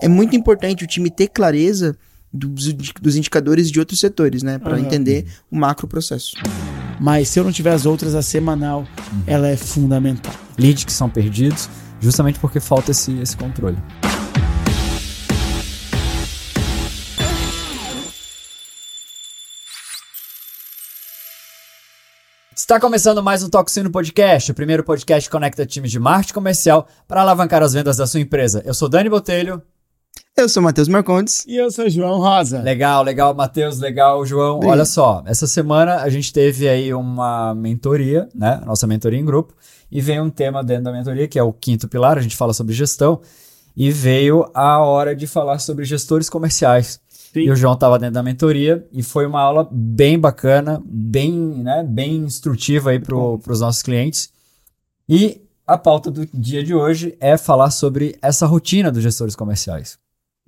é muito importante o time ter clareza dos, dos indicadores de outros setores, né? Para Aham. entender o macro processo. Mas se eu não tiver as outras, a semanal, ela é fundamental. Leads que são perdidos, justamente porque falta esse, esse controle. Está começando mais um Toxino Podcast, o primeiro podcast que conecta times de marketing comercial para alavancar as vendas da sua empresa. Eu sou Dani Botelho. Eu sou o Matheus Marcondes. E eu sou João Rosa. Legal, legal, Matheus, legal, João. Obrigado. Olha só, essa semana a gente teve aí uma mentoria, né? Nossa mentoria em grupo, e veio um tema dentro da mentoria, que é o quinto pilar, a gente fala sobre gestão, e veio a hora de falar sobre gestores comerciais. Sim. E o João estava dentro da mentoria e foi uma aula bem bacana, bem, né, bem instrutiva aí para os nossos clientes. E a pauta do dia de hoje é falar sobre essa rotina dos gestores comerciais.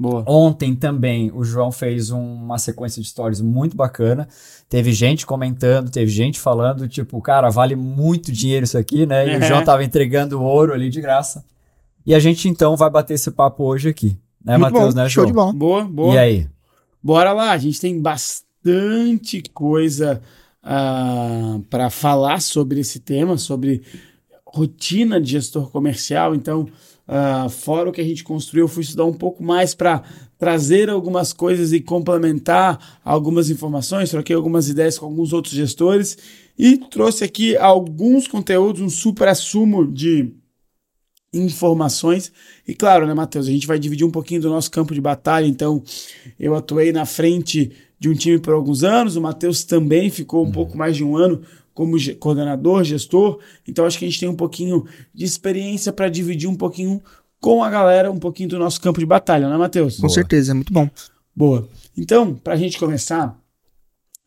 Boa. Ontem também o João fez um- uma sequência de stories muito bacana. Teve gente comentando, teve gente falando, tipo, cara, vale muito dinheiro isso aqui, né? E o Uhum. João tava entregando ouro ali de graça. E a gente então vai bater esse papo hoje aqui. Né, Matheus, né, show João? de bola. Boa, boa. E aí? Bora lá, a gente tem bastante coisa para falar sobre esse tema, sobre rotina de gestor comercial. Então, ah, fora o que a gente construiu, eu fui estudar um pouco mais para trazer algumas coisas e complementar algumas informações, troquei algumas ideias com alguns outros gestores e trouxe aqui alguns conteúdos, um super assumo de informações. E claro, né, Matheus, a gente vai dividir um pouquinho do nosso campo de batalha, então eu atuei na frente de um time por alguns anos, o Matheus também ficou um pouco mais de um ano como coordenador, gestor, então acho que a gente tem um pouquinho de experiência para dividir um pouquinho com a galera, um pouquinho do nosso campo de batalha, né, Matheus? Com certeza, é muito bom. Boa. Então, para a gente começar,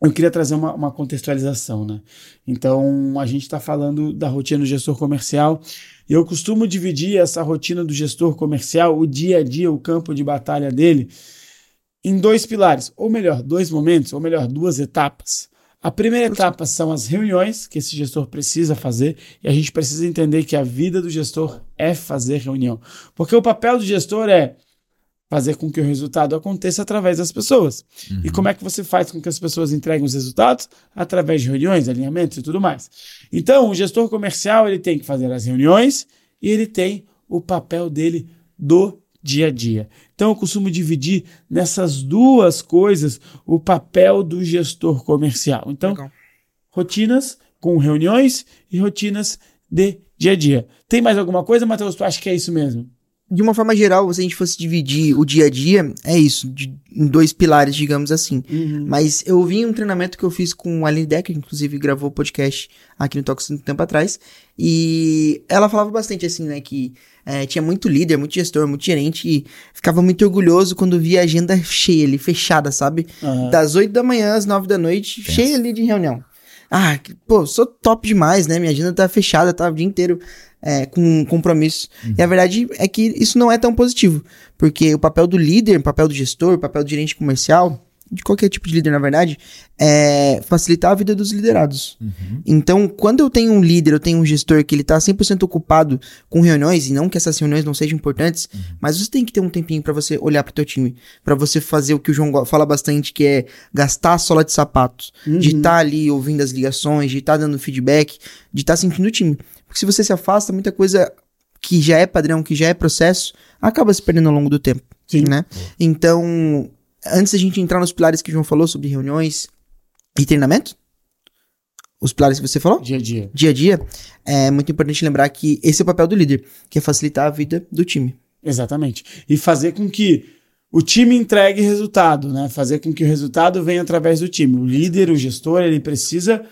eu queria trazer uma, uma contextualização, né? Então, a gente está falando da rotina do gestor comercial. E eu costumo dividir essa rotina do gestor comercial, o dia a dia, o campo de batalha dele, em dois pilares, ou melhor, dois momentos, ou melhor, duas etapas. A primeira etapa são as reuniões que esse gestor precisa fazer, e a gente precisa entender que a vida do gestor é fazer reunião. Porque o papel do gestor é fazer com que o resultado aconteça através das pessoas. E como é que você faz com que as pessoas entreguem os resultados? Através de reuniões, alinhamentos e tudo mais. Então, o gestor comercial ele tem que fazer as reuniões e ele tem o papel dele do dia a dia. Então, eu costumo dividir nessas duas coisas o papel do gestor comercial. Então, Legal. rotinas com reuniões e rotinas de dia a dia. Tem mais alguma coisa, Matheus? Tu acha que é isso mesmo? De uma forma geral, se a gente fosse dividir o dia a dia, é isso, de- em dois pilares, digamos assim. Mas eu vi um treinamento que eu fiz com a Aline Decker, que inclusive gravou o podcast aqui no Tox um tempo atrás, e ela falava bastante assim, né, que eh, tinha muito líder, muito gestor, muito gerente, e ficava muito orgulhoso quando via a agenda cheia ali, fechada, sabe? Aham. Das 8 da manhã às 9 da noite, cheia ali de reunião. Ah, pô, sou top demais, né? Minha agenda tá fechada, tá o dia inteiro é, com compromisso. E a verdade é que isso não é tão positivo, porque o papel do líder, o papel do gestor, o papel do gerente comercial, de qualquer tipo de líder, na verdade, é facilitar a vida dos liderados. Então, quando eu tenho um líder, eu tenho um gestor que ele tá 100% ocupado com reuniões, e não que essas reuniões não sejam importantes, mas você tem que ter um tempinho pra você olhar pro teu time, pra você fazer o que o João fala bastante, que é gastar a sola de sapatos, de estar ali ouvindo as ligações, de estar dando feedback, de estar sentindo o time. Porque se você se afasta, muita coisa que já é padrão, que já é processo, acaba se perdendo ao longo do tempo, Sim. né? Então, antes da gente entrar nos pilares que o João falou sobre reuniões e treinamento, os pilares que você falou, Dia a dia. dia a dia, é muito importante lembrar que esse é o papel do líder, que é facilitar a vida do time. Exatamente. E fazer com que o time entregue resultado, né? Fazer com que o resultado venha através do time. O líder, o gestor, ele precisa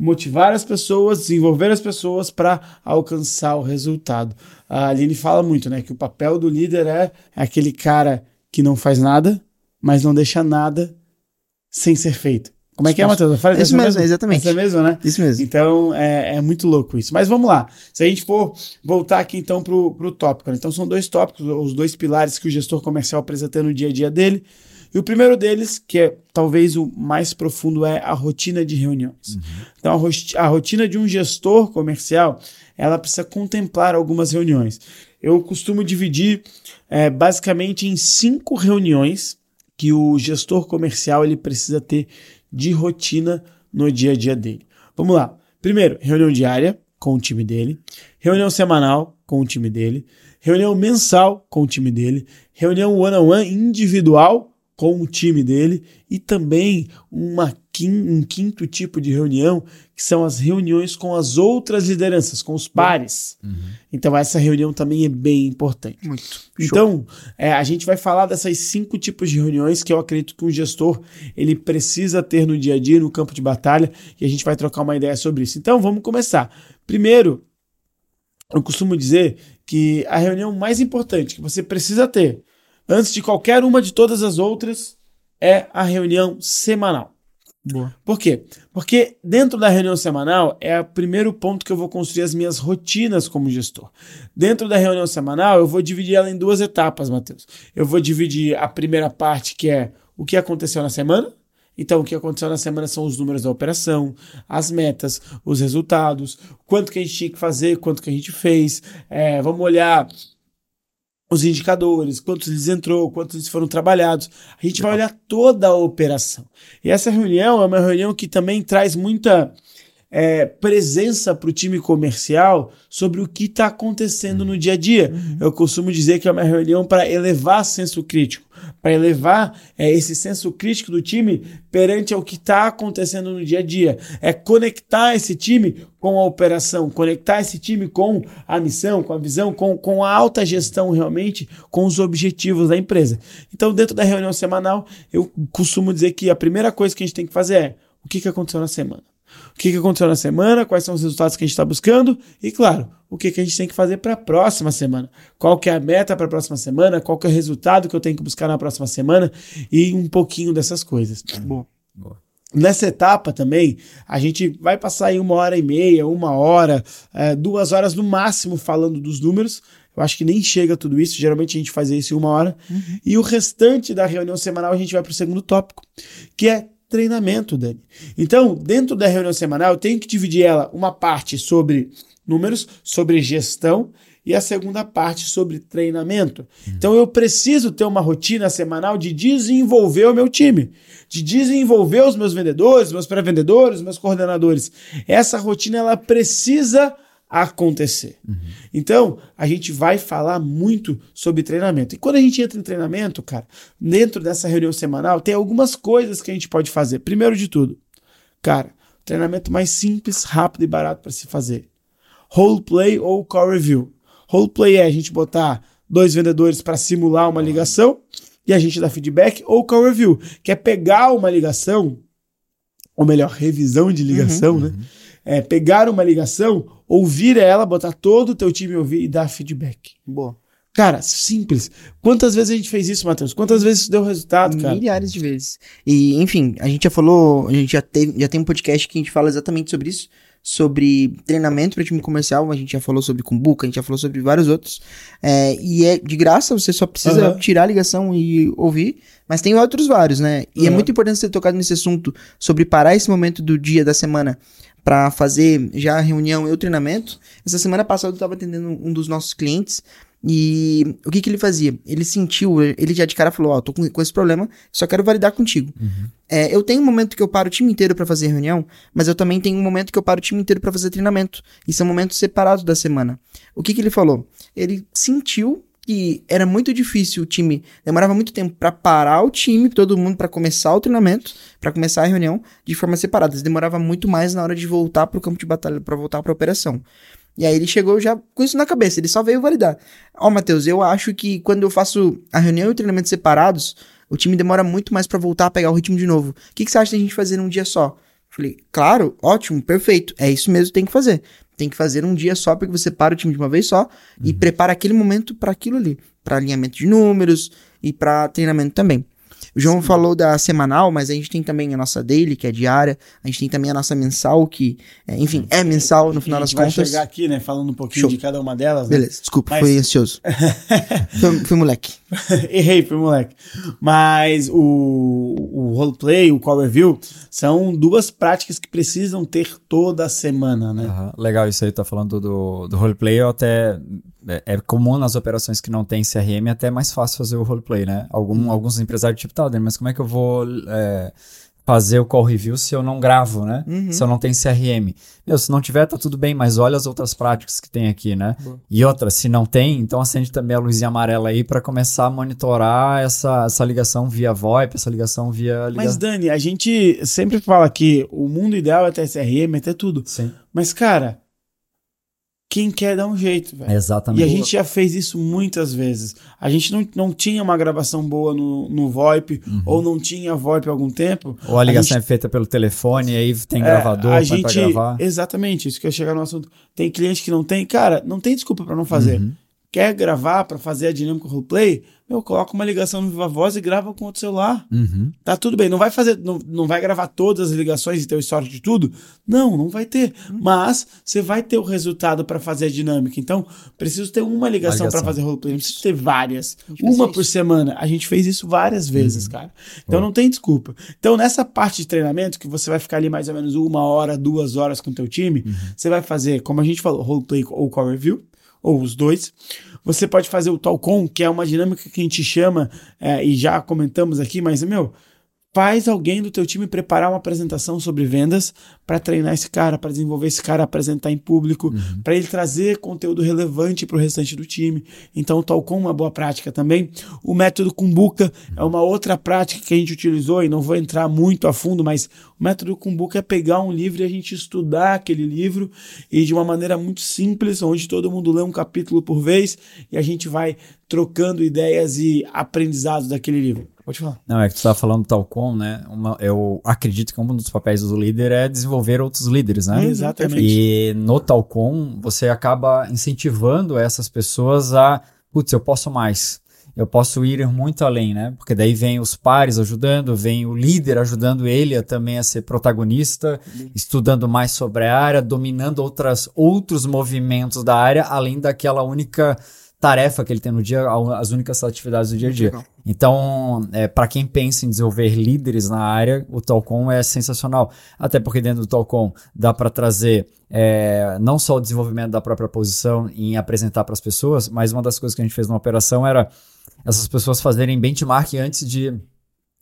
motivar as pessoas, desenvolver as pessoas para alcançar o resultado. A Aline fala muito, né? Que o papel do líder é aquele cara que não faz nada, mas não deixa nada sem ser feito. Como é que é, Matheus? Fala Isso essa mesmo, exatamente. Essa mesmo, né? Isso mesmo. Então é, é muito louco isso. Mas vamos lá. Se a gente for voltar aqui então para o tópico. né? Então são dois tópicos, os dois pilares que o gestor comercial precisa ter no dia a dia dele. E o primeiro deles, que é talvez o mais profundo, é a rotina de reuniões. Então a, ro- a rotina de um gestor comercial, ela precisa contemplar algumas reuniões. eu costumo dividir é, basicamente em cinco reuniões que o gestor comercial ele precisa ter de rotina no dia a dia dele. Vamos lá. Primeiro, reunião diária com o time dele, reunião semanal com o time dele, reunião mensal com o time dele, reunião one-on-one individual com o time dele e também uma, um quinto tipo de reunião, que são as reuniões com as outras lideranças, com os pares. Uhum. Então, essa reunião também é bem importante. Muito. Então, é, a gente vai falar dessas cinco tipos de reuniões que eu acredito que um gestor ele precisa ter no dia a dia, no campo de batalha, e a gente vai trocar uma ideia sobre isso. Então, vamos começar. Primeiro, eu costumo dizer que a reunião mais importante que você precisa ter antes de qualquer uma de todas as outras, é a reunião semanal. Boa. Por quê? Porque dentro da reunião semanal é o primeiro ponto que eu vou construir as minhas rotinas como gestor. Dentro da reunião semanal, eu vou dividir ela em duas etapas, Matheus. Eu vou dividir a primeira parte, que é o que aconteceu na semana. Então, o que aconteceu na semana são os números da operação, as metas, os resultados, quanto que a gente tinha que fazer, quanto que a gente fez. É, vamos olhar os indicadores, quantos eles entrou, quantos eles foram trabalhados. A gente vai olhar toda a operação. E essa reunião é uma reunião que também traz muita é, presença para o time comercial sobre o que está acontecendo no dia a dia. Uhum. Eu costumo dizer que é uma reunião para elevar senso crítico, para elevar é, esse senso crítico do time perante o que está acontecendo no dia a dia. É conectar esse time com a operação, conectar esse time com a missão, com a visão, com, com a alta gestão realmente, com os objetivos da empresa. Então, dentro da reunião semanal, eu costumo dizer que a primeira coisa que a gente tem que fazer é o que, que aconteceu na semana o que, que aconteceu na semana, quais são os resultados que a gente está buscando e, claro, o que, que a gente tem que fazer para a próxima semana. Qual que é a meta para a próxima semana, qual que é o resultado que eu tenho que buscar na próxima semana e um pouquinho dessas coisas. Boa. Boa. Nessa etapa também, a gente vai passar aí uma hora e meia, uma hora, é, duas horas no máximo falando dos números. Eu acho que nem chega tudo isso, geralmente a gente faz isso em uma hora. Uhum. E o restante da reunião semanal a gente vai para o segundo tópico, que é treinamento, Dani. Então, dentro da reunião semanal, eu tenho que dividir ela uma parte sobre números, sobre gestão e a segunda parte sobre treinamento. Uhum. Então eu preciso ter uma rotina semanal de desenvolver o meu time, de desenvolver os meus vendedores, meus pré-vendedores, meus coordenadores. Essa rotina ela precisa acontecer. Uhum. Então, a gente vai falar muito sobre treinamento. E quando a gente entra em treinamento, cara, dentro dessa reunião semanal, tem algumas coisas que a gente pode fazer. Primeiro de tudo, cara, treinamento mais simples, rápido e barato para se fazer. Roleplay ou call review. Roleplay é a gente botar dois vendedores para simular uma ligação e a gente dá feedback, ou call review, que é pegar uma ligação, ou melhor, revisão de ligação, uhum, né? Uhum é, pegar uma ligação, ouvir ela, botar todo o teu time ouvir e dar feedback. Boa. Cara, simples. Quantas vezes a gente fez isso, Matheus? Quantas vezes isso deu resultado, cara? Milhares de vezes. E, enfim, a gente já falou, a gente já, teve, já tem um podcast que a gente fala exatamente sobre isso, sobre treinamento para time comercial, a gente já falou sobre Kumbuka, a gente já falou sobre vários outros. É, e é de graça, você só precisa uhum. tirar a ligação e ouvir, mas tem outros vários, né? E uhum. é muito importante você ter tocado nesse assunto sobre parar esse momento do dia, da semana, para fazer já a reunião e o treinamento. Essa semana passada eu estava atendendo um dos nossos clientes e o que, que ele fazia? Ele sentiu, ele já de cara falou: Ó, oh, tô com, com esse problema, só quero validar contigo. Uhum. É, eu tenho um momento que eu paro o time inteiro para fazer reunião, mas eu também tenho um momento que eu paro o time inteiro para fazer treinamento. E são momentos separados da semana. O que, que ele falou? Ele sentiu que era muito difícil o time, demorava muito tempo para parar o time, todo mundo para começar o treinamento, para começar a reunião de forma separada. Demorava muito mais na hora de voltar para o campo de batalha, para voltar para a operação. E aí ele chegou já com isso na cabeça, ele só veio validar. Ó, oh, Matheus, eu acho que quando eu faço a reunião e o treinamento separados, o time demora muito mais para voltar a pegar o ritmo de novo. O que, que você acha da gente fazer num dia só? Falei, claro, ótimo, perfeito. É isso mesmo que tem que fazer tem que fazer um dia só, porque você para o time de uma vez só uhum. e prepara aquele momento para aquilo ali, para alinhamento de números e para treinamento também. O João Sim. falou da semanal, mas a gente tem também a nossa daily, que é diária. A gente tem também a nossa mensal, que, é, enfim, é mensal no final das contas. vai chegar aqui, né, falando um pouquinho Show. de cada uma delas. Né? Beleza, desculpa, mas... foi ansioso. foi, foi moleque. Errei, foi moleque. Mas o, o roleplay, o call review, são duas práticas que precisam ter toda semana, né? Uhum. Legal isso aí, tá falando do, do roleplay, eu até é, é comum nas operações que não tem CRM até mais fácil fazer o roleplay, né? Algum, uhum. Alguns empresários tipo, tá, mas como é que eu vou é, fazer o call review se eu não gravo, né? Uhum. Se eu não tenho CRM. Meu, se não tiver, tá tudo bem, mas olha as outras práticas que tem aqui, né? Boa. E outra, se não tem, então acende também a luzinha amarela aí para começar a monitorar essa, essa ligação via VoIP, essa ligação via... Liga... Mas Dani, a gente sempre fala que o mundo ideal é ter CRM, é ter tudo. Sim. Mas, cara, quem quer dar um jeito, velho. Exatamente. E a gente já fez isso muitas vezes. A gente não, não tinha uma gravação boa no, no VoIP, uhum. ou não tinha VoIP há algum tempo. Ou a ligação a gente, é feita pelo telefone, e aí tem é, gravador a gente, pra gravar. Exatamente, isso que eu chegar no assunto. Tem cliente que não tem. Cara, não tem desculpa para não fazer. Uhum. Quer gravar para fazer a dinâmica roleplay? Eu coloco uma ligação no Viva Voz e grava com outro celular. Uhum. Tá tudo bem. Não vai fazer, não, não vai gravar todas as ligações e ter o histórico de tudo? Não, não vai ter. Uhum. Mas você vai ter o resultado para fazer a dinâmica. Então, preciso ter uma ligação, ligação. para fazer roleplay. Não preciso ter várias. Uma por semana. A gente fez isso várias vezes, uhum. cara. Então não tem desculpa. Então, nessa parte de treinamento, que você vai ficar ali mais ou menos uma hora, duas horas com o teu time, uhum. você vai fazer, como a gente falou, roleplay ou call review ou os dois. Você pode fazer o Talcom, que é uma dinâmica que a gente chama, é, e já comentamos aqui, mas, meu, faz alguém do teu time preparar uma apresentação sobre vendas para treinar esse cara, para desenvolver esse cara, apresentar em público, uhum. para ele trazer conteúdo relevante para o restante do time. Então, o Talcom é uma boa prática também. O método Kumbuka uhum. é uma outra prática que a gente utilizou e não vou entrar muito a fundo, mas o método Kumbuka é pegar um livro e a gente estudar aquele livro e de uma maneira muito simples, onde todo mundo lê um capítulo por vez e a gente vai trocando ideias e aprendizados daquele livro. Pode falar. Não, é que tu estava falando tal com, né? Uma, eu acredito que um dos papéis do líder é desenvolver outros líderes, né? Exatamente. E no Talcom, você acaba incentivando essas pessoas a, putz, eu posso mais. Eu posso ir muito além, né? Porque daí vem os pares ajudando, vem o líder ajudando ele a, também a ser protagonista, uhum. estudando mais sobre a área, dominando outras, outros movimentos da área, além daquela única tarefa que ele tem no dia, as únicas atividades do dia a dia. Legal. Então, é, para quem pensa em desenvolver líderes na área, o Talcom é sensacional. Até porque dentro do Talcom dá para trazer é, não só o desenvolvimento da própria posição em apresentar para as pessoas, mas uma das coisas que a gente fez numa operação era essas pessoas fazerem benchmark antes de,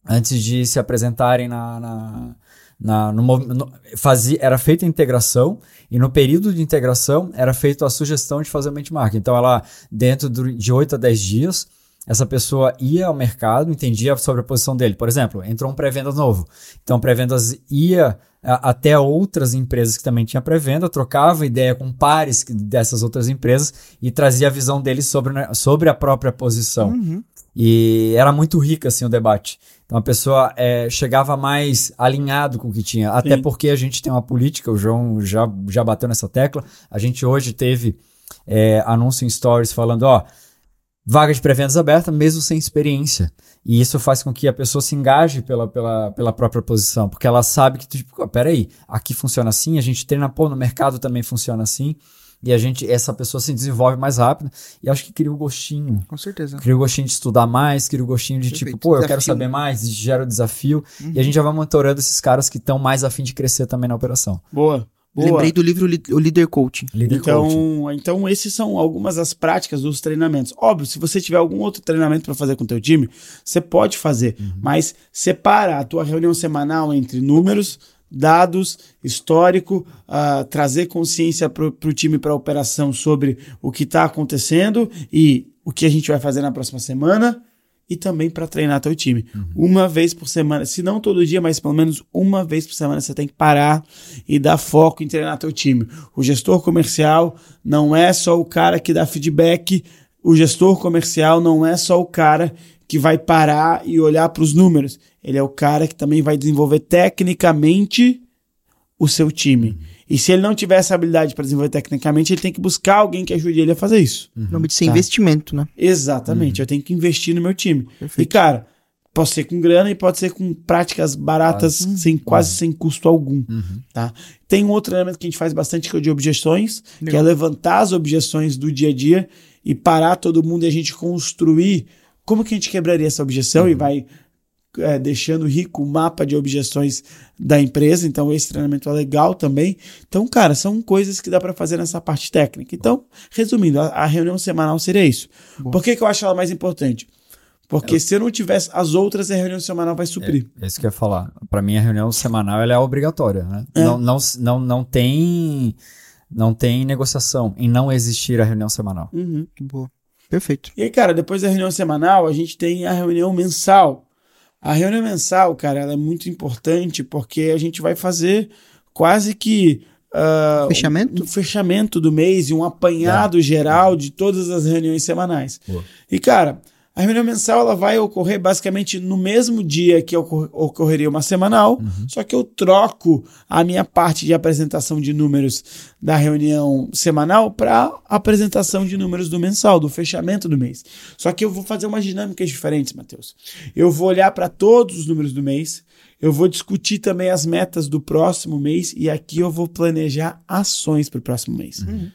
antes de se apresentarem na, na na, no, no, fazia, era feita a integração e no período de integração era feita a sugestão de fazer o benchmark. Então, ela, dentro de 8 a 10 dias, essa pessoa ia ao mercado, entendia sobre a posição dele. Por exemplo, entrou um pré-venda novo. Então, pré-vendas ia até outras empresas que também tinham pré-venda, trocava ideia com pares dessas outras empresas e trazia a visão deles sobre, né, sobre a própria posição. Uhum. E era muito rico assim o debate. Então a pessoa é, chegava mais alinhado com o que tinha. Até Sim. porque a gente tem uma política, o João já, já bateu nessa tecla. A gente hoje teve é, anúncio em stories falando, ó, vaga de pré-vendas aberta, mesmo sem experiência. E isso faz com que a pessoa se engaje pela, pela, pela própria posição, porque ela sabe que, tipo, peraí, aqui funciona assim, a gente treina, pô, no mercado também funciona assim e a gente, essa pessoa se desenvolve mais rápido e acho que cria o gostinho. Com certeza. Cria o gostinho de estudar mais, cria o gostinho de Perfeito. tipo, pô, eu desafio. quero saber mais, gera o desafio uhum. e a gente já vai monitorando esses caras que estão mais afim de crescer também na operação. Boa. Boa. Lembrei do livro O Leader Coaching. Leader então, coaching. então, esses são algumas das práticas dos treinamentos. Óbvio, se você tiver algum outro treinamento para fazer com o teu time, você pode fazer, uhum. mas separa a tua reunião semanal entre números, dados, histórico, uh, trazer consciência para o time, para a operação sobre o que está acontecendo e o que a gente vai fazer na próxima semana e também para treinar teu time. Uhum. Uma vez por semana, se não todo dia, mas pelo menos uma vez por semana você tem que parar e dar foco em treinar teu time. O gestor comercial não é só o cara que dá feedback, o gestor comercial não é só o cara que vai parar e olhar para os números. Ele é o cara que também vai desenvolver tecnicamente o seu time. Uhum. E se ele não tiver essa habilidade para desenvolver tecnicamente, ele tem que buscar alguém que ajude ele a fazer isso. Uhum. nome disso é tá? investimento, né? Exatamente. Uhum. Eu tenho que investir no meu time. Perfeito. E, cara, pode ser com grana e pode ser com práticas baratas, uhum. sem, quase sem custo algum. Uhum. Tá? Tem um outro elemento que a gente faz bastante que é o de objeções, Legal. que é levantar as objeções do dia a dia e parar todo mundo e a gente construir como que a gente quebraria essa objeção uhum. e vai é, deixando rico o mapa de objeções da empresa. Então, esse treinamento é legal também. Então, cara, são coisas que dá para fazer nessa parte técnica. Então, resumindo, a, a reunião semanal seria isso. Bom. Por que, que eu acho ela mais importante? Porque é. se eu não tivesse as outras, a reunião semanal vai suprir. É, é isso que eu ia falar. Para mim, a reunião semanal ela é obrigatória. Né? É. Não, não, não, não tem não tem negociação em não existir a reunião semanal. Uhum. Boa. Perfeito. E aí, cara, depois da reunião semanal, a gente tem a reunião mensal. A reunião mensal, cara, ela é muito importante porque a gente vai fazer quase que Uh, fechamento? Um, um, fechamento do mês e um apanhado é. geral de todas as reuniões semanais. Boa. E, cara, a reunião mensal ela vai ocorrer basicamente no mesmo dia que ocor ocorreria uma semanal, uhum. só que eu troco a minha parte de apresentação de números da reunião semanal para apresentação de números do mensal, do fechamento do mês. Só que eu vou fazer umas dinâmicas diferentes, Matheus. Eu vou olhar para todos os números do mês, eu vou discutir também as metas do próximo mês e aqui eu vou planejar ações para o próximo mês. Uhum.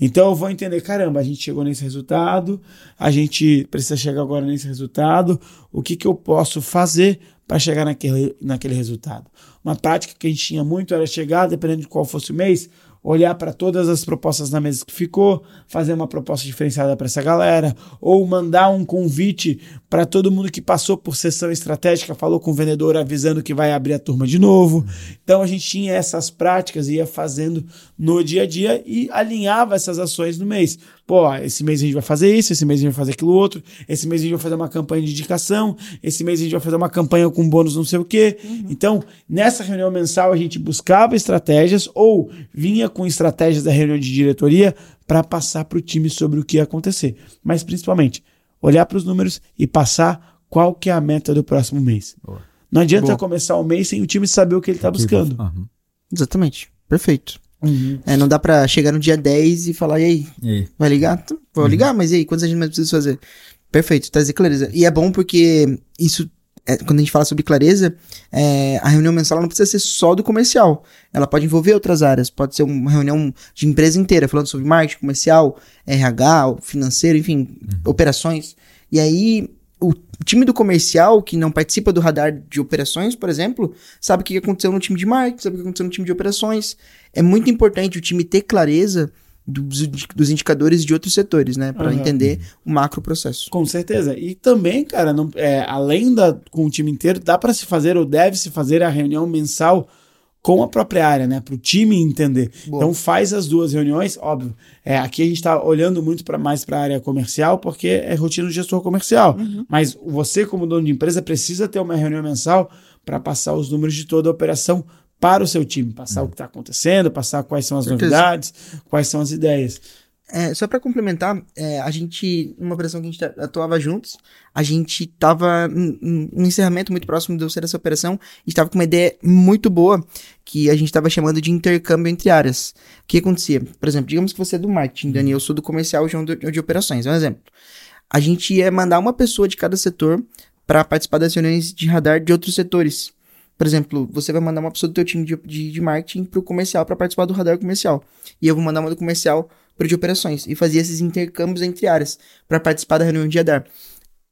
Então eu vou entender, caramba, a gente chegou nesse resultado, a gente precisa chegar agora nesse resultado, o que, que eu posso fazer para chegar naquele, naquele resultado? Uma prática que a gente tinha muito era chegar, dependendo de qual fosse o mês, olhar para todas as propostas na mesa que ficou, fazer uma proposta diferenciada para essa galera, ou mandar um convite para todo mundo que passou por sessão estratégica, falou com o vendedor avisando que vai abrir a turma de novo. Então a gente tinha essas práticas, ia fazendo no dia a dia e alinhava essas ações no mês. Pô, esse mês a gente vai fazer isso, esse mês a gente vai fazer aquilo outro, esse mês a gente vai fazer uma campanha de indicação, esse mês a gente vai fazer uma campanha com bônus não sei o quê. Uhum. Então, nessa reunião mensal a gente buscava estratégias ou vinha com estratégias da reunião de diretoria para passar para o time sobre o que ia acontecer. Mas principalmente, olhar para os números e passar qual que é a meta do próximo mês. Boa. Não adianta Boa. começar o mês sem o time saber o que ele está buscando. Uhum. Exatamente. Perfeito. Uhum. É, não dá pra chegar no dia 10 e falar, e aí? E aí? Vai ligar? Vou uhum. ligar, mas e aí? Quantas mais precisa fazer? Perfeito, trazer clareza. E é bom porque isso, é, quando a gente fala sobre clareza, é, a reunião mensal não precisa ser só do comercial. Ela pode envolver outras áreas. Pode ser uma reunião de empresa inteira, falando sobre marketing comercial, RH, financeiro, enfim, uhum. operações. E aí o time do comercial, que não participa do radar de operações, por exemplo, sabe o que aconteceu no time de marketing, sabe o que aconteceu no time de operações. É muito importante o time ter clareza dos, dos indicadores de outros setores, né? Para uhum. entender o macro processo. Com certeza. E também, cara, não, é, além da com o time inteiro, dá para se fazer ou deve se fazer a reunião mensal com a própria área, né? Para o time entender. Boa. Então faz as duas reuniões, óbvio. É, aqui a gente está olhando muito para mais para a área comercial, porque é rotina do gestor comercial. Uhum. Mas você, como dono de empresa, precisa ter uma reunião mensal para passar os números de toda a operação para o seu time, passar uhum. o que está acontecendo, passar quais são as Certeza. novidades, quais são as ideias. É, só para complementar, é, a gente, numa operação que a gente atuava juntos, a gente tava no encerramento muito próximo de eu ser essa operação e estava com uma ideia muito boa que a gente estava chamando de intercâmbio entre áreas. O que acontecia? Por exemplo, digamos que você é do marketing, Dani, eu sou do comercial, João de, de operações, é um exemplo. A gente ia mandar uma pessoa de cada setor para participar das reuniões de radar de outros setores. Por exemplo, você vai mandar uma pessoa do teu time de, de, de marketing para o comercial para participar do radar comercial. E eu vou mandar uma do comercial para de operações e fazia esses intercâmbios entre áreas para participar da reunião de radar.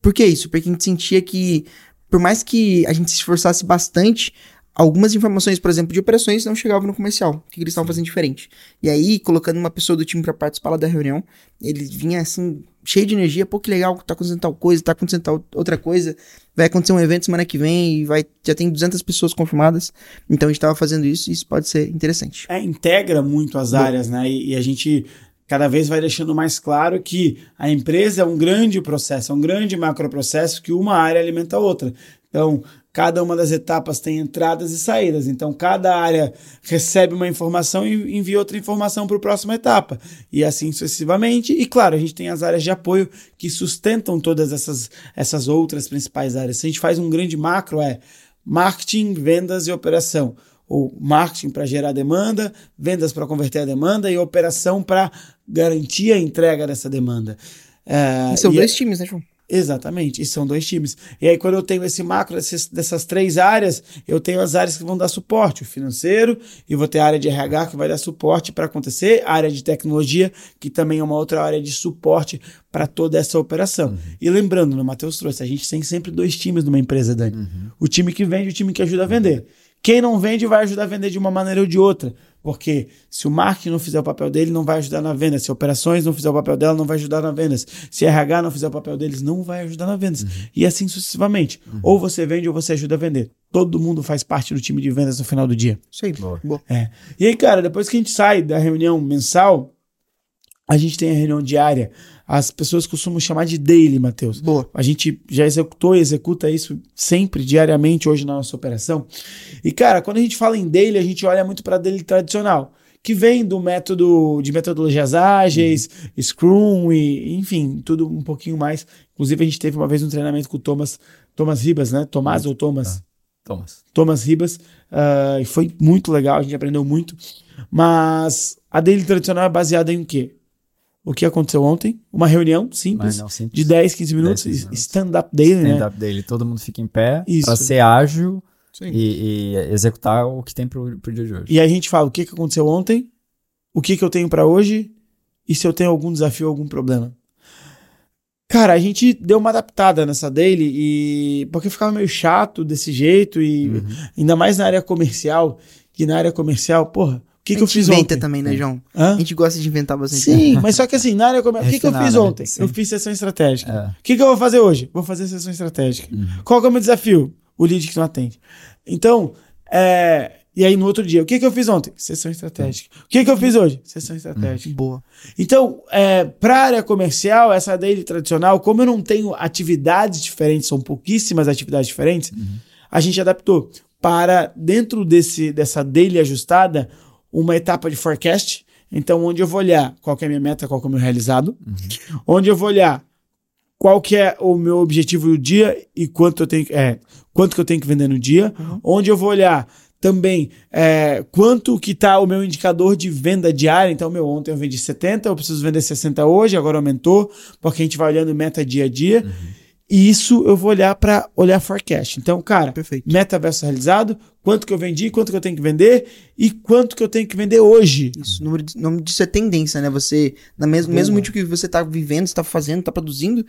Por que isso? Porque a gente sentia que, por mais que a gente se esforçasse bastante, algumas informações, por exemplo, de operações não chegavam no comercial. O que eles estavam fazendo diferente? E aí, colocando uma pessoa do time para participar lá da reunião, ele vinha assim, cheio de energia, pô, que legal, tá acontecendo tal coisa, tá acontecendo tal outra coisa, vai acontecer um evento semana que vem e vai, já tem 200 pessoas confirmadas, então a gente tava fazendo isso e isso pode ser interessante. É, integra muito as áreas, Bom. né, e, e a gente cada vez vai deixando mais claro que a empresa é um grande processo, é um grande macroprocesso que uma área alimenta a outra. Então, cada uma das etapas tem entradas e saídas. Então, cada área recebe uma informação e envia outra informação para a próxima etapa. E assim sucessivamente. E claro, a gente tem as áreas de apoio que sustentam todas essas, essas outras principais áreas. Se a gente faz um grande macro, é marketing, vendas e operação ou marketing para gerar demanda, vendas para converter a demanda e operação para garantir a entrega dessa demanda. É, são dois é, times, né, João? Exatamente, e são dois times. E aí, quando eu tenho esse macro dessas, dessas três áreas, eu tenho as áreas que vão dar suporte: o financeiro, e vou ter a área de RH que vai dar suporte para acontecer, a área de tecnologia, que também é uma outra área de suporte para toda essa operação. Uhum. E lembrando, no Matheus trouxe, a gente tem sempre dois times numa empresa, Dani: uhum. o time que vende e o time que ajuda a vender. Quem não vende vai ajudar a vender de uma maneira ou de outra. Porque se o marketing não fizer o papel dele, não vai ajudar na venda. Se operações não fizer o papel dela, não vai ajudar na vendas. Se RH não fizer o papel deles, não vai ajudar na vendas. Uhum. E assim sucessivamente. Uhum. Ou você vende ou você ajuda a vender. Todo mundo faz parte do time de vendas no final do dia. Sim. Boa. Boa. É. E aí, cara, depois que a gente sai da reunião mensal, a gente tem a reunião diária. As pessoas costumam chamar de daily, Matheus. Boa. A gente já executou e executa isso sempre, diariamente, hoje na nossa operação. E, cara, quando a gente fala em daily, a gente olha muito para daily tradicional, que vem do método de metodologias ágeis, uhum. Scrum e, enfim, tudo um pouquinho mais. Inclusive, a gente teve uma vez um treinamento com o Thomas, Thomas Ribas, né? Tomás ou Thomas? Ah, Thomas. Thomas Ribas. Uh, e foi muito legal, a gente aprendeu muito. Mas a daily tradicional é baseada em o quê? O que aconteceu ontem, uma reunião simples, não, simples. de 10, 15 minutos, minutos. stand-up daily, stand né? Stand-up daily, todo mundo fica em pé para ser ágil e, e, executar o que tem pro, pro dia de hoje. E aí a gente fala o que, que aconteceu ontem, o que, que eu tenho para hoje e se eu tenho algum desafio, algum problema. Cara, a gente deu uma adaptada nessa daily e porque ficava meio chato desse jeito e uhum. ainda mais na área comercial, que na área comercial, porra, o que, que eu fiz inventa ontem? também, né, João? Hã? A gente gosta de inventar bastante. Sim, mas só que assim, na área comercial. O que, que eu fiz ontem? Eu fiz sessão estratégica. É. O que, que eu vou fazer hoje? Vou fazer sessão estratégica. Uhum. Qual que é o meu desafio? O lead que não atende. Então, é, e aí no outro dia, o que, que eu fiz ontem? Sessão estratégica. O que, que eu fiz hoje? Sessão estratégica. Hum, boa. Então, é, para a área comercial, essa daily tradicional, como eu não tenho atividades diferentes, são pouquíssimas atividades diferentes, uhum. a gente adaptou para, dentro desse, dessa daily ajustada, uma etapa de forecast, então onde eu vou olhar qual é a minha meta, qual é o meu realizado, uhum. onde eu vou olhar qual que é o meu objetivo do dia e quanto eu tenho é, quanto que eu tenho que vender no dia, uhum. onde eu vou olhar também é, quanto que está o meu indicador de venda diária. Então, meu, ontem eu vendi 70, eu preciso vender 60 hoje, agora aumentou, porque a gente vai olhando meta dia a dia. Uhum. E isso eu vou olhar para olhar forecast. Então, cara, Perfeito. meta versus realizado, quanto que eu vendi, quanto que eu tenho que vender e quanto que eu tenho que vender hoje. Isso, número de, nome disso é tendência, né? Você, na mesmo, mesmo muito que você está vivendo, está fazendo, está produzindo,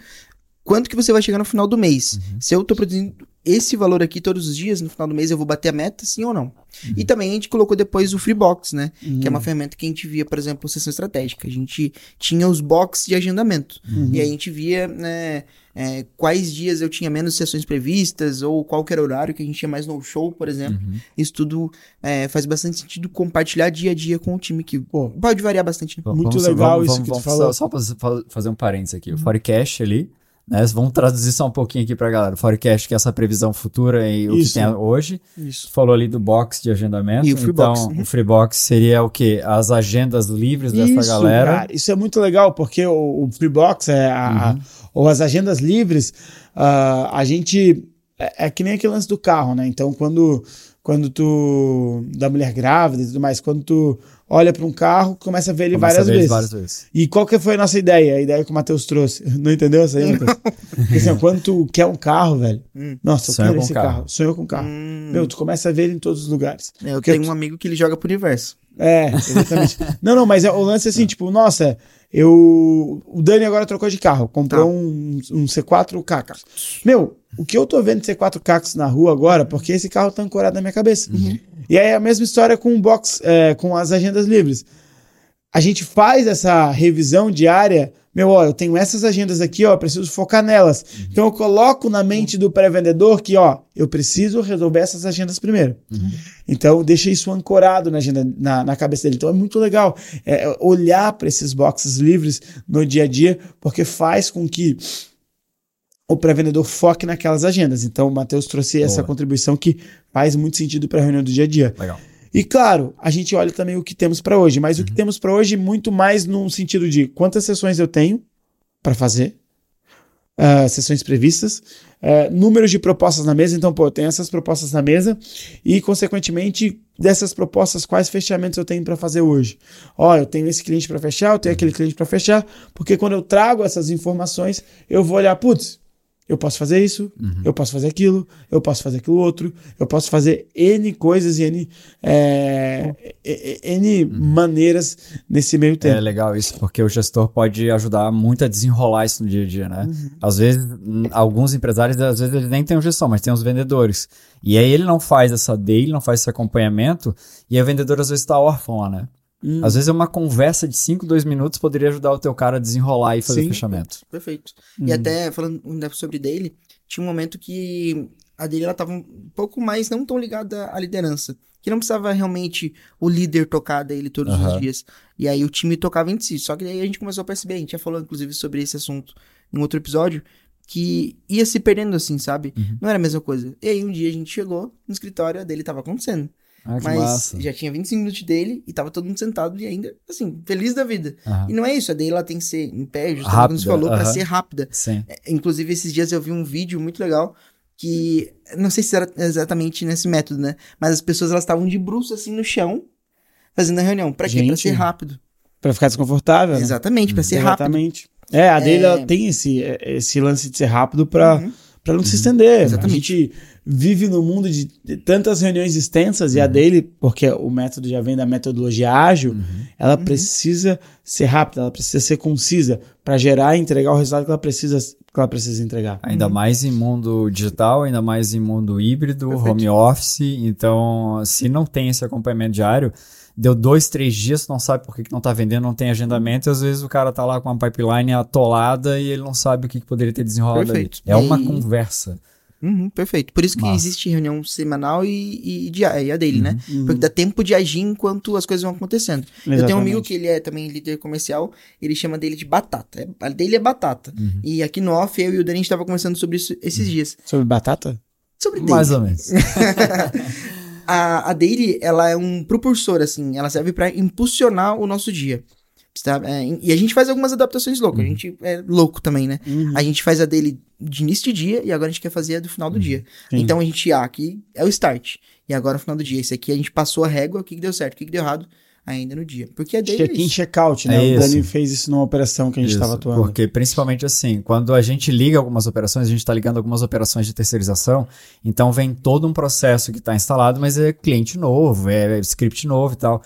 quanto que você vai chegar no final do mês? Uhum. Se eu estou produzindo esse valor aqui todos os dias, no final do mês eu vou bater a meta, sim ou não? Uhum. E também a gente colocou depois o Freebox, né? Uhum. Que é uma uhum. ferramenta que a gente via, por exemplo, sessão estratégica. A gente tinha os boxes de agendamento. Uhum. E aí a gente via, né? é, quais dias eu tinha menos sessões previstas ou qual era o horário que a gente tinha mais no show, por exemplo. Uhum. Isso tudo é, faz bastante sentido compartilhar dia a dia com o time, que pô, pode variar bastante. Né? Muito vamos, legal vamos, isso vamos, que tu falou. Só, só fazer um parênteses aqui. O Forecast ali, né? Vamos traduzir só um pouquinho aqui para a galera. Forecast, que é essa previsão futura e o que tem hoje. Isso. Falou ali do box de agendamento. E o Freebox. Então, uhum. o Freebox seria o quê? As agendas livres isso, dessa galera. Cara, isso é muito legal, porque o, o Freebox é a, uhum. ou as agendas livres, uh, a gente. É, é que nem aquele lance do carro, né? Então, quando, quando tu. da mulher grávida e tudo mais, quando tu olha para um carro, começa a ver ele várias, ver vezes. várias, vezes. E qual que foi a nossa ideia? A ideia que o Matheus trouxe. Não entendeu essa aí, Matheus? Porque assim, quando tu quer um carro, velho, hum. nossa, eu Sonho quero esse carro. carro. Sonhou com um carro. Hum. Meu, tu começa a ver ele em todos os lugares. É, eu tenho tu... um amigo que ele joga pro universo. É, exatamente. não, não, mas é, o lance é assim, é. tipo, nossa, eu. O Dani agora trocou de carro, comprou tá. um, um C4 Cactus. Meu, o que eu tô vendo de C4 Cactus na rua agora, porque esse carro tá ancorado na minha cabeça. Uhum. E aí é a mesma história com o box, é, com as agendas livres. A gente faz essa revisão diária meu, ó, eu tenho essas agendas aqui, ó, preciso focar nelas. Uhum. Então eu coloco na mente do pré-vendedor que, ó, eu preciso resolver essas agendas primeiro. Uhum. Então deixa isso ancorado na agenda, na, na cabeça dele. Então é muito legal é, olhar para esses boxes livres no dia a dia, porque faz com que o pré-vendedor foque naquelas agendas. Então o Matheus trouxe Boa. essa contribuição que faz muito sentido para a reunião do dia a dia. Legal. E claro, a gente olha também o que temos para hoje, mas uhum. o que uhum. temos para hoje muito mais no sentido de quantas sessões eu tenho para fazer, uh, sessões previstas, uh, números de propostas na mesa. Então, pô, eu tenho essas propostas na mesa e, consequentemente, dessas propostas, quais fechamentos eu tenho para fazer hoje? Ó, eu tenho esse cliente para fechar, eu tenho aquele cliente para fechar, porque quando eu trago essas informações, eu vou olhar, putz, eu posso fazer isso, uhum. eu posso fazer aquilo, eu posso fazer aquilo outro, eu posso fazer N coisas e N, é, N uhum. maneiras nesse meio tempo. É legal isso, porque o gestor pode ajudar muito a desenrolar isso no dia a dia, né? Uhum. Às vezes, alguns empresários, às vezes, eles nem têm o gestão, mas tem os vendedores. E aí ele não faz essa daily, não faz esse acompanhamento, e aí o vendedor às vezes está órfão lá, né? Hum. Às vezes uma conversa de 5, 2 minutos poderia ajudar o teu cara a desenrolar e fazer Sim. o fechamento. Perfeito. Hum. E até falando sobre dele, tinha um momento que a dele ela tava um pouco mais não tão ligada à liderança. Que não precisava realmente o líder tocar dele todos uhum. os dias. E aí o time tocava em si. Só que aí a gente começou a perceber, a gente já falou inclusive sobre esse assunto em outro episódio, que ia se perdendo assim, sabe? Uhum. Não era a mesma coisa. E aí um dia a gente chegou no escritório, a dele tava acontecendo. Ah, mas massa. já tinha 25 minutos dele e tava todo mundo sentado e ainda, assim, feliz da vida. Uhum. E não é isso, a dele ela tem que ser em pé, justamente como você falou, uhum. pra ser rápida. Sim. É, inclusive, esses dias eu vi um vídeo muito legal que, não sei se era exatamente nesse método, né? Mas as pessoas elas estavam de bruxo assim no chão, fazendo a reunião. Pra quê? Pra ser rápido. Pra ficar desconfortável. Né? Exatamente, pra ser exatamente. rápido. É, a dele é... tem esse, esse lance de ser rápido pra, uhum. Pra não uhum. se estender. Exatamente. A gente vive no mundo de tantas reuniões extensas, uhum. e a uhum. dele, porque o método já vem da metodologia ágil, uhum. ela uhum. precisa ser rápida, ela precisa ser concisa para gerar e entregar o resultado que ela precisa, que ela precisa entregar. Ainda uhum. mais em mundo digital, ainda mais em mundo híbrido, Perfeito. home office. Então, se não tem esse acompanhamento diário, deu dois, três dias, não sabe por que, que não está vendendo, não tem agendamento, e às vezes o cara tá lá com uma pipeline atolada e ele não sabe o que, que poderia ter desenrolado Perfeito. ali. É uma conversa. Uhum, perfeito. Por isso que existe reunião semanal e, e, diária, e a dele, né? uhum, né? Porque dá tempo de agir enquanto as coisas vão acontecendo. Exatamente. Eu tenho um amigo que ele é também líder comercial, ele chama dele de batata. É, a dele é batata. Uhum. E aqui no off, eu e o Dani, a gente tava conversando sobre isso esses uhum. dias. Sobre batata? Sobre dele. Mais ou menos. a, a dele, ela é um propulsor, assim. Ela serve para impulsionar o nosso dia. Tá? É, e a gente faz algumas adaptações loucas. Uhum. A gente é louco também, né? Uhum. A gente faz a dele de início de dia e agora a gente quer fazer a do final do uhum. dia. Sim. Então a gente, ah, aqui é o start. E agora é o final do dia. Esse aqui a gente passou a régua, o que, que deu certo, o que, que deu errado ainda no dia. Porque a dele. Check-in, é check-out, né? É o Dani fez isso numa operação que a gente estava atuando. Porque principalmente assim, quando a gente liga algumas operações, a gente está ligando algumas operações de terceirização, então vem todo um processo que está instalado, mas é cliente novo, é script novo e tal.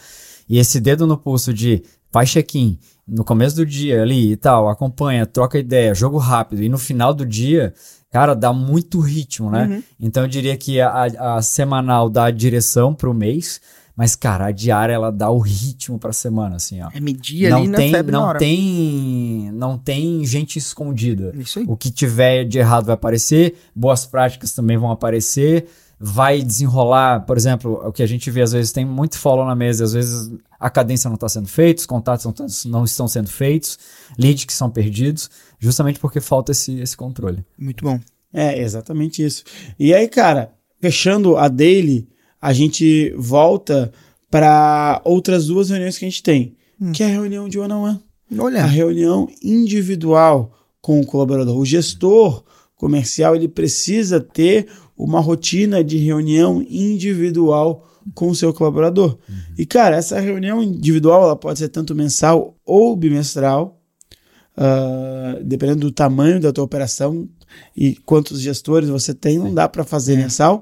E esse dedo no pulso de faz check-in no começo do dia ali e tal, acompanha, troca ideia, jogo rápido, e no final do dia, cara, dá muito ritmo, né? Uhum. Então eu diria que a, a semanal dá a direção pro mês, mas, cara, a diária ela dá o ritmo pra semana, assim, ó. É medir não ali tem, na febre não na hora. tem Não tem gente escondida. Isso aí. O que tiver de errado vai aparecer, boas práticas também vão aparecer, vai desenrolar, por exemplo, o que a gente vê às vezes tem muito follow na mesa, às vezes a cadência não está sendo feita, os contatos não, não, estão sendo feitos, leads que são perdidos, justamente porque falta esse, esse controle. Muito bom. É, exatamente isso. E aí, cara, fechando a daily, a gente volta para outras duas reuniões que a gente tem, hum. que é a reunião de one-on-one. Olha. A reunião individual com o colaborador. O gestor comercial, ele precisa ter uma rotina de reunião individual com o seu colaborador. Uhum. E, cara, essa reunião individual ela pode ser tanto mensal ou bimestral, uh, dependendo do tamanho da tua operação e quantos gestores você tem, não dá para fazer é. mensal.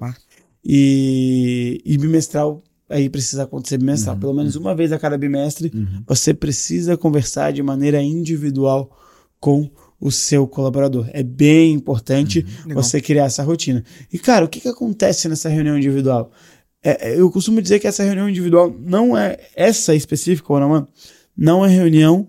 E, e, bimestral aí precisa acontecer bimestral. Uhum. Pelo menos uma vez a cada bimestre, uhum. você precisa conversar de maneira individual com o seu colaborador. É bem importante uhum. você criar essa rotina. E, cara, o que, que acontece nessa reunião individual? É, é eu costumo dizer que essa reunião individual não é essa específica, ou não é reunião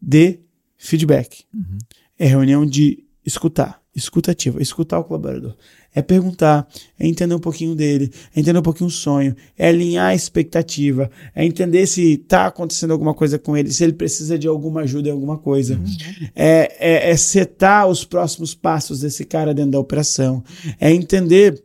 de feedback. Uhum. É reunião de escutar, escutativa, escutar o colaborador é perguntar, é entender um pouquinho dele, é entender um pouquinho o sonho, é alinhar a expectativa, é entender se está acontecendo alguma coisa com ele, se ele precisa de alguma ajuda em alguma coisa, uhum. é, é, é setar os próximos passos desse cara dentro da operação, é entender.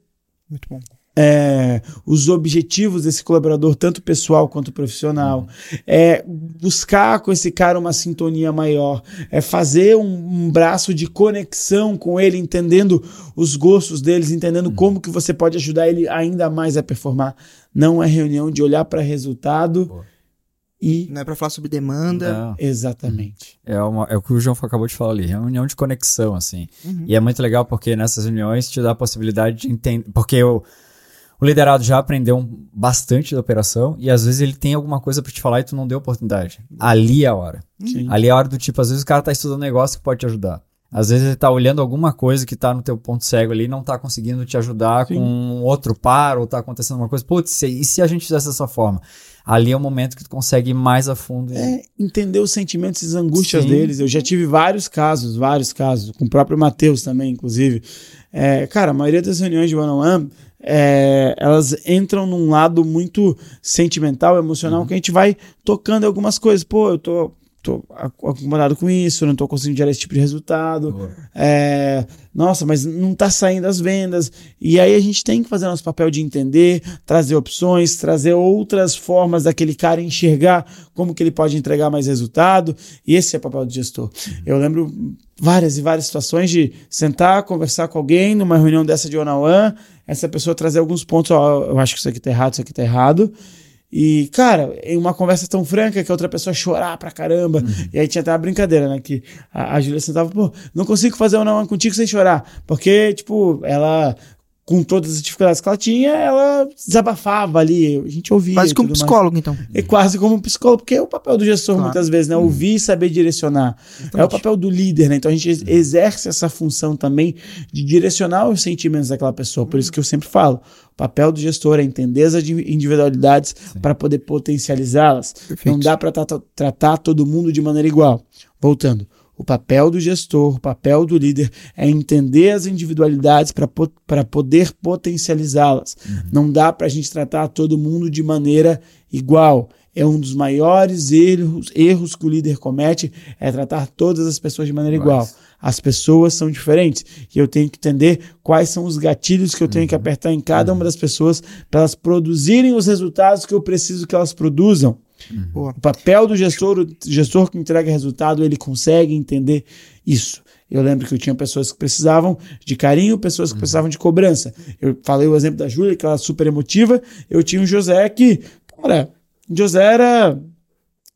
É, os objetivos desse colaborador, tanto pessoal quanto profissional, é buscar com esse cara uma sintonia maior, é fazer um, um braço de conexão com ele, entendendo os gostos deles, entendendo uhum. como que você pode ajudar ele ainda mais a performar. Não é reunião de olhar para resultado e. Não é para falar sobre demanda. Não. Exatamente. É, uma, é o que o João acabou de falar ali, reunião de conexão, assim. Uhum. E é muito legal porque nessas reuniões te dá a possibilidade de entender. Porque o, o liderado já aprendeu bastante da operação e às vezes ele tem alguma coisa pra te falar e tu não deu oportunidade. Ali é a hora. Sim. Ali é a hora do tipo, às vezes o cara tá estudando negócio que pode te ajudar. Às vezes ele tá olhando alguma coisa que tá no teu ponto cego ali e não tá conseguindo te ajudar Sim. com um outro par ou tá acontecendo uma coisa. Putz, e se a gente fizesse dessa forma? Ali é o momento que tu consegue ir mais a fundo. e- É entender os sentimentos e as angústias Sim. deles. Eu já tive vários casos, vários casos, com o próprio Matheus também, inclusive. É, cara, a maioria das reuniões de one-on-one, é, elas entram num lado muito sentimental, emocional, que a gente vai tocando algumas coisas. Pô, eu tô, tô ac- acomodado com isso, não tô conseguindo gerar esse tipo de resultado. É, nossa, mas não tá saindo as vendas. E aí a gente tem que fazer nosso papel de entender, trazer opções, trazer outras formas daquele cara enxergar como que ele pode entregar mais resultado. E esse é o papel do gestor. Eu lembro várias e várias situações de sentar, conversar com alguém numa reunião dessa de one-on-one, essa pessoa trazer alguns pontos, ó, eu acho que isso aqui tá errado, isso aqui tá errado. E, cara, em uma conversa tão franca que a outra pessoa chorar pra caramba. E aí tinha até uma brincadeira, né? Que a, a Júlia sentava, pô, não consigo fazer um não contigo sem chorar. Porque, tipo, ela, com todas as dificuldades que ela tinha, ela desabafava ali. A gente ouvia. Quase como tudo mais. psicólogo, então. É quase como um psicólogo, porque é o papel do gestor Claro. muitas vezes, né? Ouvir e saber direcionar. É o papel do líder, né? Então a gente exerce essa função também de direcionar os sentimentos daquela pessoa. Por isso que eu sempre falo, o papel do gestor é entender as individualidades para poder potencializá-las. Não dá para tratar todo mundo de maneira igual. Voltando. O papel do gestor, o papel do líder é entender as individualidades para poder potencializá-las. Não dá para a gente tratar todo mundo de maneira igual. É um dos maiores erros, erros que o líder comete, é tratar todas as pessoas de maneira igual. As pessoas são diferentes e eu tenho que entender quais são os gatilhos que eu tenho que apertar em cada uma das pessoas para elas produzirem os resultados que eu preciso que elas produzam. Boa. O papel do gestor, o gestor que entrega resultado, ele consegue entender isso. Eu lembro que eu tinha pessoas que precisavam de carinho, pessoas que precisavam de cobrança. Eu falei o exemplo da Júlia, que ela é super emotiva. Eu tinha um José que, cara, o José era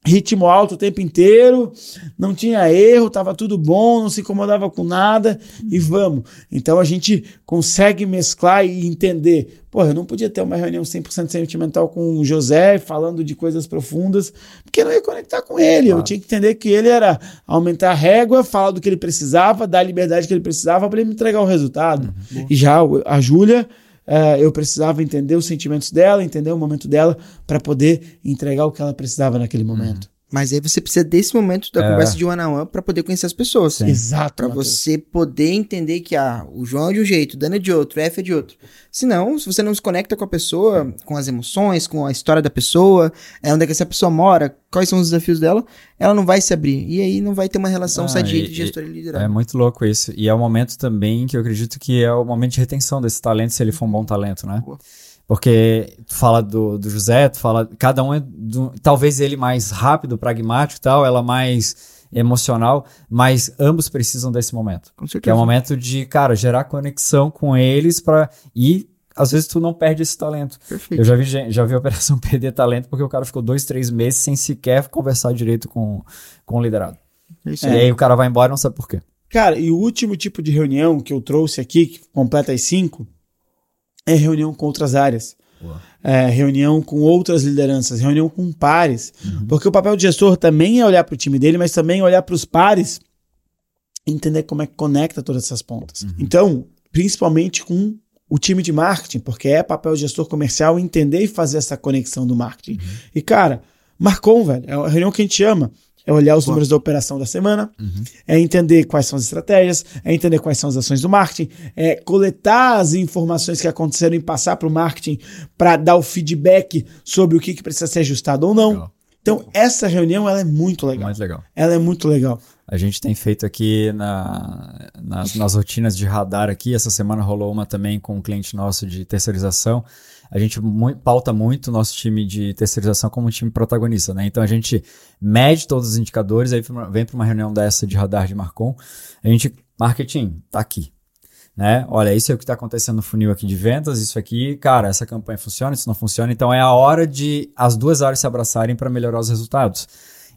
ritmo alto o tempo inteiro, não tinha erro, tava tudo bom, não se incomodava com nada e vamos. Então a gente consegue mesclar e entender. Pô, eu não podia ter uma reunião 100% sentimental com o José falando de coisas profundas, porque eu não ia conectar com ele. Eu Claro. tinha que entender que ele era aumentar a régua, falar do que ele precisava, dar a liberdade que ele precisava para ele me entregar o resultado. E já a Júlia eh, eu precisava entender os sentimentos dela, entender o momento dela para poder entregar o que ela precisava naquele momento. Mas aí você precisa desse momento da É. conversa de one on one para poder conhecer as pessoas. Exato. Pra Matheus. você poder entender que ah, o João é de um jeito, o Dani é de outro, o F é de outro. Senão, se você não se conecta com a pessoa, com as emoções, com a história da pessoa, é onde é que essa pessoa mora, quais são os desafios dela, ela não vai se abrir. E aí não vai ter uma relação Ah, sadia e- entre gestor e liderado. É muito louco isso. E é o momento também que eu acredito que é o momento de retenção desse talento, se ele for um bom talento, né? Boa. Porque tu fala do, do José, tu fala. Cada um é. do- talvez ele mais rápido, pragmático e tal, ela mais emocional, mas ambos precisam desse momento. Com Que é certeza. o momento de, cara, gerar conexão com eles para E às vezes tu não perde esse talento. Perfeito. Eu já vi, já vi a operação perder talento porque o cara ficou dois, três meses sem sequer conversar direito com, com o liderado. É isso E aí. aí o cara vai embora e não sabe por quê. Cara, e o último tipo de reunião que eu trouxe aqui, que completa as cinco, é reunião com outras áreas. É, reunião com outras lideranças, reunião com pares. Uhum. Porque o papel do gestor também é olhar para o time dele, mas também olhar para os pares e entender como é que conecta todas essas pontas. Uhum. Então, principalmente com o time de marketing, porque é papel do gestor comercial entender e fazer essa conexão do marketing. Uhum. E, cara, Marcom, velho, é uma reunião que a gente ama. É olhar os Boa. números da operação da semana, Uhum. é entender quais são as estratégias, é entender quais são as ações do marketing, é coletar as informações que aconteceram e passar para o marketing para dar o feedback sobre o que, que precisa ser ajustado ou não. Legal. Então, essa reunião ela é muito legal. Muito legal. Ela é muito legal. A gente tem feito aqui na, nas, nas rotinas de radar aqui. Essa semana rolou uma também com um cliente nosso de terceirização. A gente pauta muito o nosso time de terceirização como um time protagonista, né? Então a gente mede todos os indicadores, aí vem para uma reunião dessa de radar de Marcom. A gente, marketing, tá aqui. né? Olha, isso é o que está acontecendo no funil aqui de vendas, isso aqui, cara, essa campanha funciona, isso não funciona, então é a hora de as duas áreas se abraçarem para melhorar os resultados.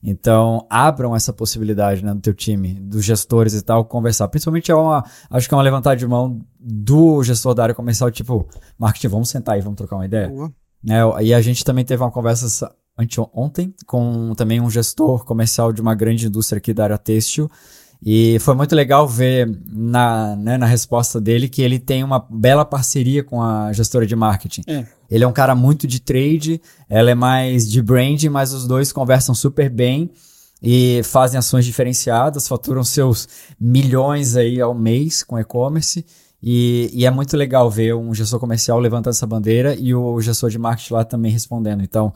Então, abram essa possibilidade né, no teu time, dos gestores e tal, conversar. Principalmente é uma, acho que é uma levantada de mão do gestor da área comercial, tipo, marketing, vamos sentar aí, vamos trocar uma ideia. Boa. É, e a gente também teve uma conversa ontem com também um gestor comercial de uma grande indústria aqui da área têxtil, e foi muito legal ver na, né, na resposta dele que ele tem uma bela parceria com a gestora de marketing. É. Ele é um cara muito de trade, ela é mais de brand, mas os dois conversam super bem e fazem ações diferenciadas, faturam seus milhões aí ao mês com e-commerce. E, e, é muito legal ver um gestor comercial levantando essa bandeira e o gestor de marketing lá também respondendo. Então,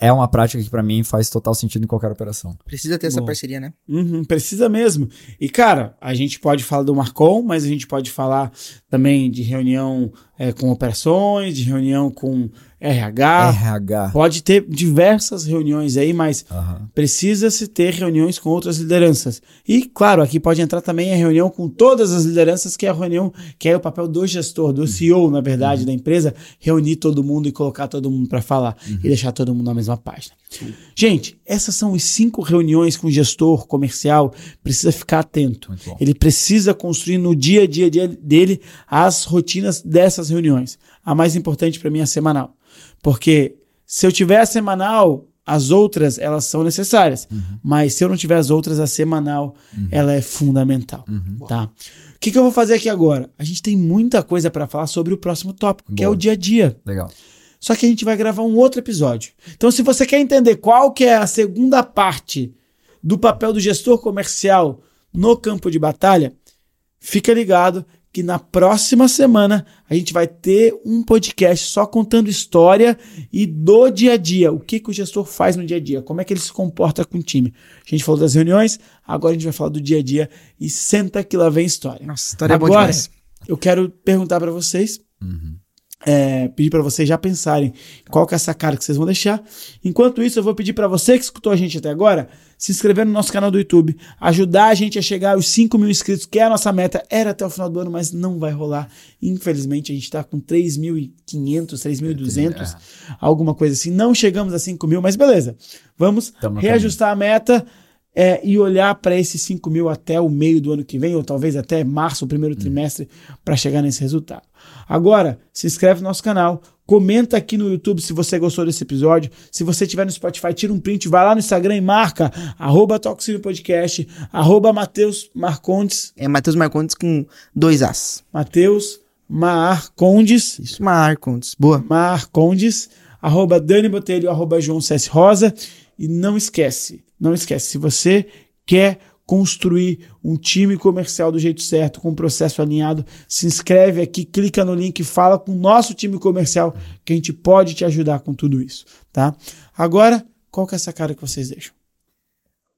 é uma prática que para mim faz total sentido em qualquer operação. Precisa ter essa parceria, né? Uhum, precisa mesmo. E cara, a gente pode falar do Marcon, mas a gente pode falar também de reunião é, com operações, de reunião com RH. RH. Pode ter diversas reuniões aí, mas uhum. precisa-se ter reuniões com outras lideranças. E, claro, aqui pode entrar também a reunião com todas as lideranças, que é a reunião, que é o papel do gestor, do CEO, na verdade, uhum. da empresa, reunir todo mundo e colocar todo mundo para falar uhum. e deixar todo mundo na mesma página. Gente, essas são as cinco reuniões com o gestor comercial. Precisa ficar atento. Ele precisa construir no dia a dia dele as rotinas dessas reuniões. A mais importante para mim é a semanal. Porque se eu tiver a semanal, as outras elas são necessárias. Uhum. Mas se eu não tiver as outras, a semanal uhum. ela é fundamental. Uhum. Tá? O que, que, eu vou fazer aqui agora? A gente tem muita coisa para falar sobre o próximo tópico, Boa. que é o dia a dia. Legal. Só que a gente vai gravar um outro episódio. Então, se você quer entender qual que é a segunda parte do papel do gestor comercial no campo de batalha, fica ligado que na próxima semana a gente vai ter um podcast só contando história e do dia a dia, o que, que o gestor faz no dia a dia, como é que ele se comporta com o time. A gente falou das reuniões, agora a gente vai falar do dia a dia e senta que lá vem história. Nossa, história agora, é boa demais. Eu quero perguntar para vocês. Uhum é, pedir para vocês já pensarem qual que é essa cara que vocês vão deixar. Enquanto isso, eu vou pedir para você que escutou a gente até agora, se inscrever no nosso canal do YouTube, ajudar a gente a chegar aos 5 mil inscritos, que é a nossa meta, era até o final do ano, mas não vai rolar. Infelizmente, a gente está com 3.500, 3.200, é. alguma coisa assim. Não chegamos a 5 mil, mas beleza. Vamos Tamo reajustar a meta. É, e olhar para esses 5 mil até o meio do ano que vem, ou talvez até março, o primeiro hum. trimestre, para chegar nesse resultado. Agora, se inscreve no nosso canal, comenta aqui no YouTube se você gostou desse episódio. Se você estiver no Spotify, tira um print, vai lá no Instagram e marca arroba Podcast, arroba Matheus Marcondes. É Matheus Marcondes com dois As. Matheus Marcondes. Isso, Marcondes. Boa. Marcondes, arroba Dani Botelho, arroba João César Rosa. E não esquece, não esquece, se você quer construir um time comercial do jeito certo, com um processo alinhado, se inscreve aqui, clica no link, fala com o nosso time comercial que a gente pode te ajudar com tudo isso, tá? Agora, qual que é essa cara que vocês deixam?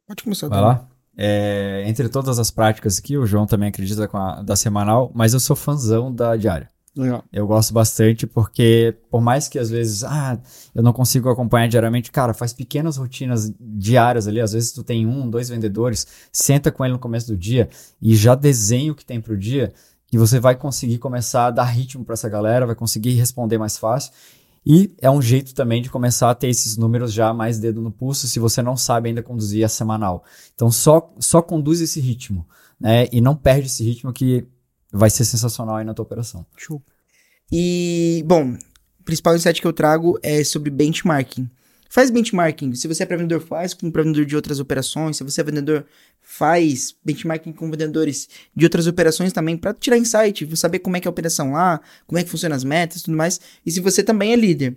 Pode começar. Vai lá. É, entre todas as práticas aqui, o João também acredita com a da semanal, mas eu sou fãzão da diária. Legal. Eu gosto bastante porque, por mais que às vezes, ah, eu não consigo acompanhar diariamente, cara, faz pequenas rotinas diárias ali. Às vezes tu tem um, dois vendedores, senta com ele no começo do dia e já desenha o que tem pro dia, que você vai conseguir começar a dar ritmo para essa galera, vai conseguir responder mais fácil. E é um jeito também de começar a ter esses números já mais dedo no pulso, se você não sabe ainda conduzir a semanal. Então só, só conduz esse ritmo, né? E não perde esse ritmo que vai ser sensacional aí na tua operação. Show. E, bom, o principal insight que eu trago é sobre benchmarking. Faz benchmarking. Se você é pré-vendedor, faz com pré-vendedor de outras operações. Se você é vendedor, faz benchmarking com vendedores de outras operações também para tirar insight, saber como é que é a operação lá, como é que funcionam as metas e tudo mais. E se você também é líder,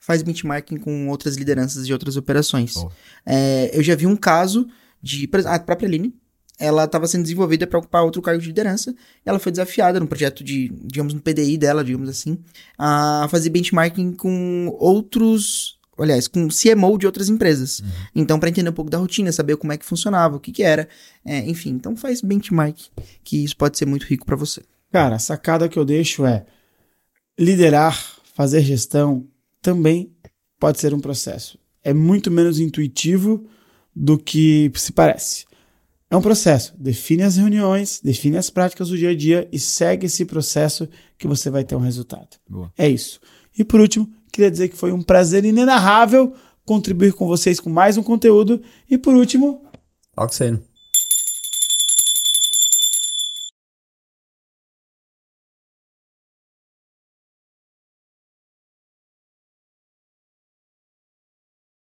faz benchmarking com outras lideranças de outras operações. Oh. É, eu já vi um caso de a própria Aline, ela estava sendo desenvolvida para ocupar outro cargo de liderança. ela foi desafiada no projeto de, digamos, no PDI dela, digamos assim, a fazer benchmarking com outros, aliás, com CMO de outras empresas. Uhum. Então, para entender um pouco da rotina, saber como é que funcionava, o que que era, é, enfim. Então, faz benchmark, que isso pode ser muito rico para você. Cara, a sacada que eu deixo é liderar, fazer gestão também pode ser um processo. É muito menos intuitivo do que se parece. É um processo. Define as reuniões, define as práticas do dia a dia e segue esse processo que você vai ter um resultado. Boa. É isso. E por último, queria dizer que foi um prazer inenarrável contribuir com vocês com mais um conteúdo. E por último, Oxeno.